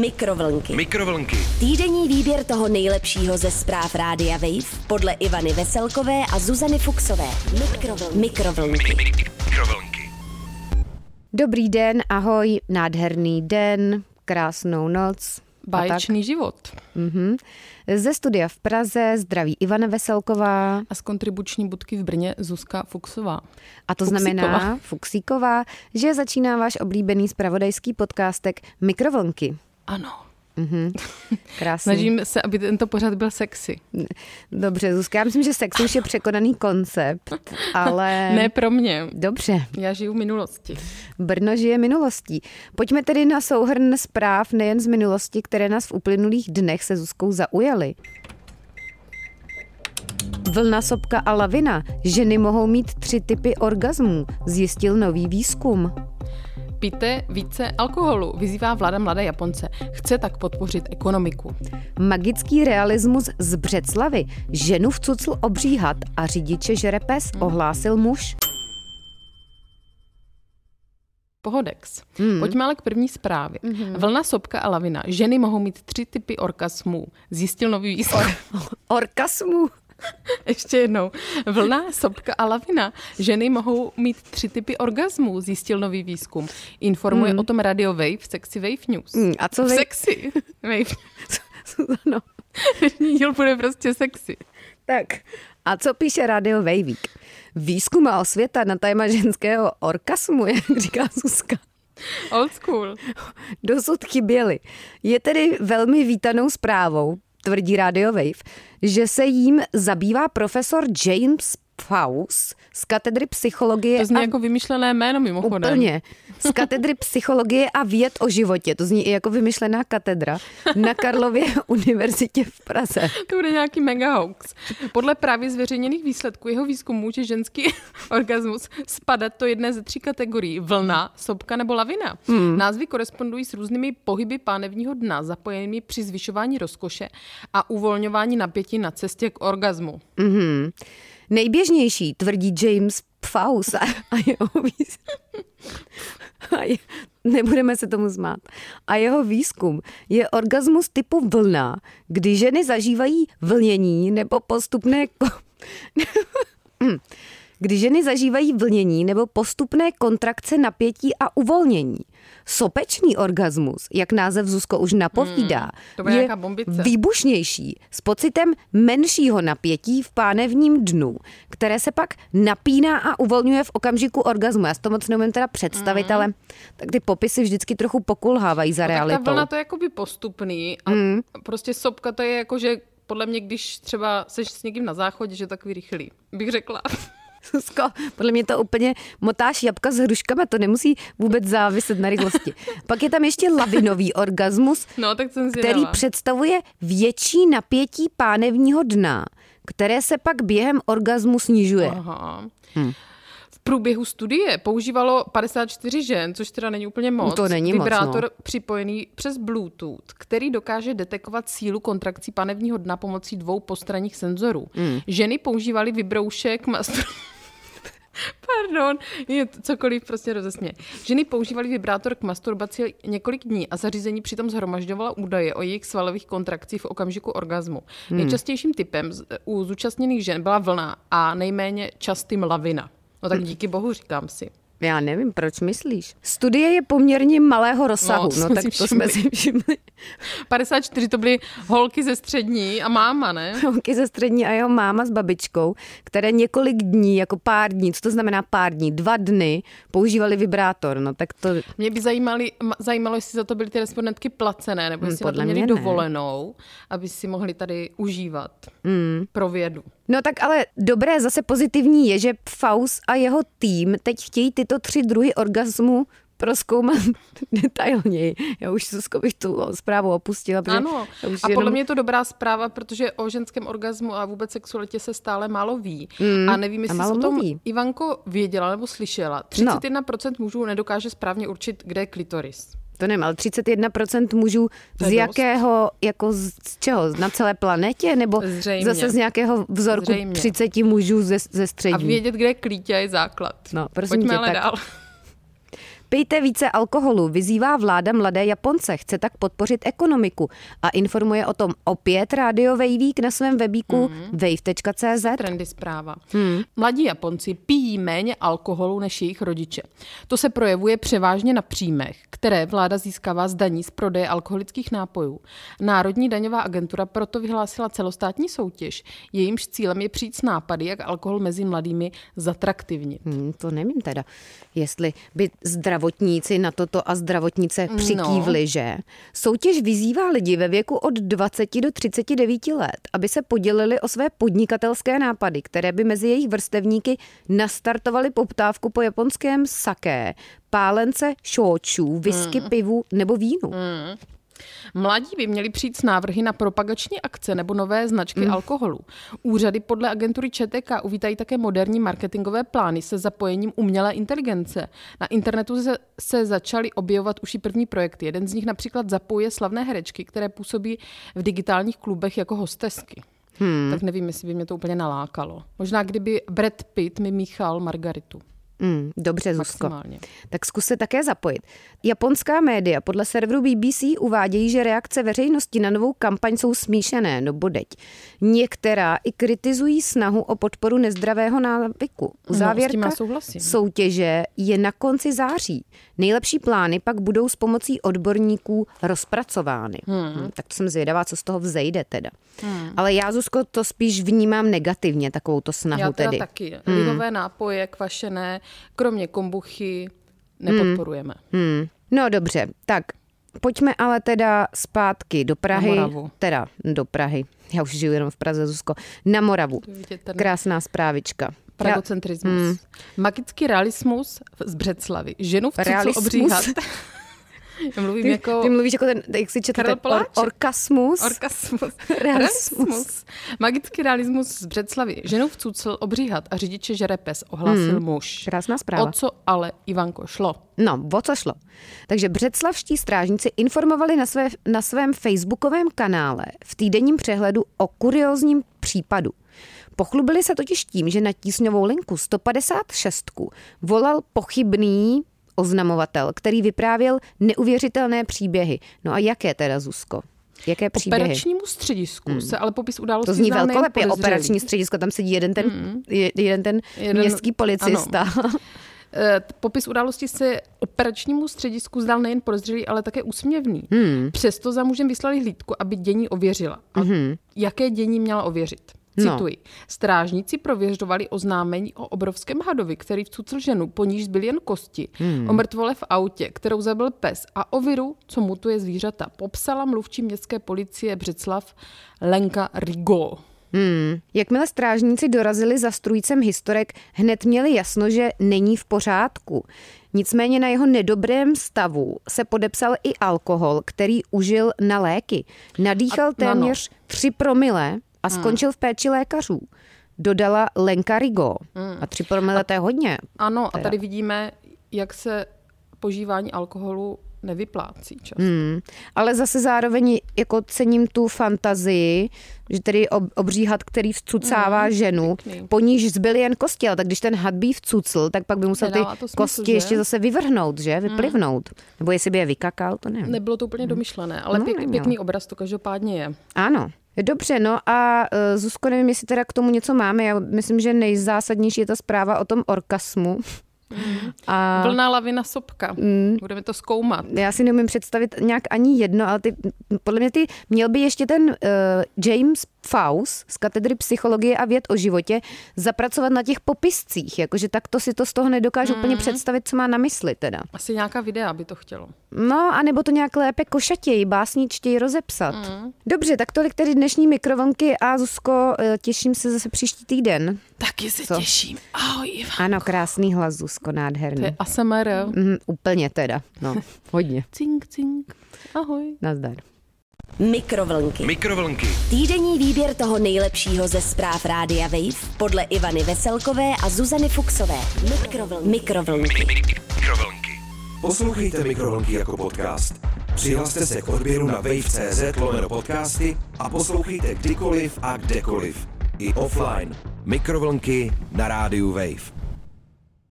Mikrovlnky. Mikrovlnky. Týdenní výběr toho nejlepšího ze zpráv Rádia Wave podle Ivany Veselkové a Zuzany Fuxové. Mikrovlnky. Mikrovlnky. Mikrovlnky. Dobrý den, ahoj, nádherný den, krásnou noc. Báječný život. Mhm. Ze studia v Praze zdraví Ivana Veselková. A z kontribuční budky v Brně Zuzka Fuxová. A to Fuxíková. znamená, Fuxíková, že začíná váš oblíbený spravodajský podcastek Mikrovlnky. Ano. Krásný. Snažím se, aby tento pořad byl sexy. Dobře, Zuzka, já myslím, že sex už je překonaný koncept, ale... Ne pro mě. Dobře, Já žiju v minulosti. Brno žije minulostí. Pojďme tedy na souhrn zpráv nejen z minulosti, které nás v uplynulých dnech se Zuzkou zaujaly. Vlna, sopka a lavina. Ženy mohou mít tři typy orgazmů, zjistil nový výzkum. Pijte více alkoholu, vyzývá vláda mladé Japonce. Chce tak podpořit ekonomiku. Magický realismus z Břeclavy. Ženu vcucl obří had a řidiče žere pes, ohlásil muž. Pohodex. Hmm. Pojďme ale k první zprávě. Hmm. Vlna, sopka a lavina. Ženy mohou mít tři typy orgasmů. Zjistil nový výzkum. Orkasmu. Ještě jednou. Vlna, sopka a lavina. Ženy mohou mít tři typy orgasmů, zjistil nový výzkum. Informuje hmm. o tom Radio Wave, Sexy Wave News. Hmm, a co vy- Sexy Wave. Suzano. Dnešní díl bude prostě sexy. Tak. A co píše Radio Vejvík? Výzkum a osvěta na téma ženského orkasmu, jak říká Zuzka. Old school. dosud chyběly. Je tedy velmi vítanou zprávou, tvrdí Radio Wave, že se jím zabývá profesor James Faus z katedry psychologie To zní a jako vymyšlené jméno mimochodem. Úplně. Z katedry psychologie a věd o životě. To zní i jako vymyšlená katedra na Karlově univerzitě v Praze. To bude nějaký mega hoax. Podle právě zveřejněných výsledků jeho výzkumu může ženský orgasmus spadat do jedné ze tří kategorií. Vlna, sopka nebo lavina. Hmm. Názvy korespondují s různými pohyby pánevního dna, zapojenými při zvyšování rozkoše a uvolňování napětí na cestě k orgasmu. Mhm. Nejběžnější, tvrdí James Faus a, jeho výz... a je, nebudeme se tomu zmát. A jeho výzkum je orgasmus typu vlna, kdy ženy zažívají vlnění nebo postupné ko... kdy ženy zažívají vlnění nebo postupné kontrakce napětí a uvolnění. Sopečný orgasmus, jak název Zuzko už napovídá, Hmm, je výbušnější, s pocitem menšího napětí v pánevním dnu, které se pak napíná a uvolňuje v okamžiku orgasmu. Já si to moc neumím teda představit, ale tak ty popisy vždycky trochu pokulhávají za Hmm. No, tak realitou. ta vlna to je jakoby postupný a Hmm. prostě sopka to je jako, že podle mě, když třeba seš s někým na záchodě, že takový rychlý, bych řekla. Zuzko, podle mě to úplně motáš jabka s hruškama, to nemusí vůbec záviset na rychlosti. Pak je tam ještě lavinový orgasmus, No, tak jsem který představuje větší napětí pánevního dna, které se pak během orgasmu snižuje. Aha. V průběhu studie používalo 54 žen, což teda není úplně moc. To není moc, Vibrátor no. připojený přes Bluetooth, který dokáže detekovat sílu kontrakcí panevního dna pomocí dvou postranních senzorů. Hmm. Ženy používaly vibroušek mastur... Pardon, je to cokoliv prostě rozesmě. Ženy používaly vibrátor k masturbaci několik dní a zařízení přitom zhromažďovala údaje o jejich svalových kontrakcích v okamžiku orgazmu. Hmm. Nejčastějším typem u zúčastněných žen byla vlna a nejméně častým lavina. No tak díky bohu, říkám si. Já nevím, proč myslíš. Studie je poměrně malého rozsahu, No, no, tak to jsme si všimli. 54 to byly holky ze střední a máma, ne? Holky ze střední a jeho máma s babičkou, které několik dní, jako pár dní, co to znamená pár dní, dva dny, používali vibrátor, no tak to... Mě by zajímali, ma- zajímalo, jestli za to byly ty respondentky placené, nebo Hmm, jestli na podle to měli mě ne. dovolenou, aby si mohli tady užívat Mm. pro vědu. No tak ale dobré, zase pozitivní je, že Faust a jeho tým teď chtějí tyto tři druhy orgasmu proskoumat detailněji. Já už Zuzko bych tu zprávu opustila, Ano, už a podle jenom... mě je to dobrá zpráva, protože o ženském orgazmu a vůbec sexualitě se stále málo ví. Mm, a nevím, a jestli málo jsi o tom, mluví. Ivanko, věděla nebo slyšela. No. 31% mužů nedokáže správně určit, kde je klitoris. To nevím, ale 31% mužů To z jakého, jako z z čeho, na celé planetě? Nebo Zřejmě. zase z nějakého vzorku Zřejmě. 30 mužů ze, ze A střední? vědět, kde je klítě, je základ. No, prosím Pojďme tě, ale tak- dál. Pijte více alkoholu, vyzývá vláda mladé Japonce, chce tak podpořit ekonomiku a informuje o tom opět rádio Vejvík na svém webíku mm. wave.cz. Trendy zpráva. Hmm. Mladí Japonci pijí méně alkoholu než jejich rodiče. To se projevuje převážně na příjmech, které vláda získává z daní z prodeje alkoholických nápojů. Národní daňová agentura proto vyhlásila celostátní soutěž. Jejímž cílem je přijít s nápady, jak alkohol mezi mladými zatraktivnit. Hmm, to nevím teda, jestli by zdravotníci na toto a zdravotnice přikývli, no. že? Soutěž vyzývá lidi ve věku od 20 do 39 let, aby se podělili o své podnikatelské nápady, které by mezi jejich vrstevníky nastartovaly poptávku po japonském saké, pálence, šóčů, whisky, mm. pivu nebo vínu. Mm. Mladí by měli přijít s návrhy na propagační akce nebo nové značky mm. alkoholu. Úřady podle agentury ČTK uvítají také moderní marketingové plány se zapojením umělé inteligence. Na internetu se, se začaly objevovat už i první projekty. Jeden z nich například zapojuje slavné herečky, které působí v digitálních klubech jako hostesky. Hmm. Tak nevím, jestli by mě to úplně nalákalo. Možná kdyby Brad Pitt mi míchal Margaritu. Mm, dobře, Zuzko. Tak zkus se také zapojit. Japonská média podle serveru BBC uvádějí, že reakce veřejnosti na novou kampaň jsou smíšené, no bodeť. Některá i kritizují snahu o podporu nezdravého návyku. No, Závěrka no, soutěže je na konci září. Nejlepší plány pak budou s pomocí odborníků rozpracovány. Hmm. Hmm, tak to jsem zvědavá, co z toho vzejde teda. Hmm. Ale já, Zuzko, to spíš vnímám negativně, takovou to snahu já teda tedy. taky. Hmm. Lidové nápoje, kvašené, kromě kombuchy nepodporujeme. Hmm. Hmm. No dobře, tak pojďme ale teda zpátky do Prahy. Na Moravu. Teda do Prahy. Já už žiju jenom v Praze, Zuzko. Na Moravu. Krásná zprávička. Pragocentrismus. Hmm. Magický realismus z Břeclavy. Ženu v cucu obříhat. Já mluvím ty, jako... Ty mluvíš jako ten, jak si čete, ten or, orkasmus. Orkasmus. realismus. Magický realismus z Břeclavy. Ženu v cucl obříhat a řidiče žere pes, ohlásil hmm. muž. Krásná zpráva. O co ale, Ivanko, šlo? No, o co šlo? Takže břeclavští strážníci informovali na, své, na svém facebookovém kanále v týdenním přehledu o kuriozním případu. Pochlubili se totiž tím, že na tísňovou linku 156 volal pochybný oznamovatel, který vyprávěl neuvěřitelné příběhy. No a jaké teda, Zuzko? Jaké příběhy? Operačnímu středisku hmm. se ale popis události To zní velkolepě, operační středisko, tam sedí jeden ten, hmm. jeden ten jeden, městský policista. Eh, popis události se operačnímu středisku zdal nejen podezřelý, ale také úsměvný. Hmm. Přesto za mužem vyslali hlídku, aby dění ověřila. A hmm. jaké dění měla ověřit? No. Cituji. No. Strážníci prověřovali oznámení o obrovském hadovi, který vcucl ženu, po níž zbyl jen kosti, hmm. o mrtvole v autě, kterou zabil pes a o viru, co mutuje zvířata. Popsala mluvčí městské policie Břeclav Lenka Rigo. Hmm. Jakmile strážníci dorazili za strujcem historek, hned měli jasno, že není v pořádku. Nicméně na jeho nedobrém stavu se podepsal i alkohol, který užil na léky. Nadýchal a, téměř no, no. 3 promile a hmm. skončil hmm. v péči lékařů. Dodala Lenka Rigo. Hmm. A tři promile to je hodně. Ano, teda. a tady vidíme, jak se požívání alkoholu nevyplácí často. Hmm. Ale zase zároveň jako cením tu fantazii, že tedy obříhat, který vcucává hmm, ženu, pěkný. po níž zbyly jen kosti, ale tak když ten had by vcucl, tak pak by musel Nedává ty smysl, kosti že? ještě zase vyvrhnout, že? Hmm. Vyplivnout. Hmm. Nebo jestli by je vykakal, to nevím. Nebylo to úplně hmm. domyšlené, ale no, pěk, pěkný obraz to každopádně je. Ano. Dobře, no a uh, Zuzko, nevím, jestli teda k tomu něco máme. Já myslím, že nejzásadnější je ta zpráva o tom orkasmu. Mm. A... Vlna, lavina, sopka. Mm. Budeme to zkoumat. Já si neumím představit nějak ani jedno, ale ty, podle mě ty měl by ještě ten uh, James Faus z katedry psychologie a věd o životě zapracovat na těch popiscích, jakože takto si to z toho nedokážu mm. úplně představit, co má na mysli teda. Asi nějaká videa by to chtělo. No, a nebo to nějak lépe košatěji, básničtěji rozepsat. Mm. Dobře, tak tolik tedy dnešní mikrovlnky a Zuzko, eh, těším se zase příští týden. Taky se co? těším. Ahoj, Ivanko. Ano, krásný hlas, Zuzko, nádherný. To je ASMR. Mm, úplně teda, no, hodně. cink, cink. Ahoj. Nazdar. Mikrovlnky. Mikrovlnky. Týdenní výběr toho nejlepšího ze zpráv Rádia Wave podle Ivany Veselkové a Zuzany Fuxové. Mikrovlnky. Mikrovlnky. Mikrovlnky. Poslouchejte Mikrovlnky jako podcast. Přihlaste se k odběru na wave.cz lomeno podcasty a poslouchejte kdykoliv a kdekoliv. I offline. Mikrovlnky na rádiu Wave.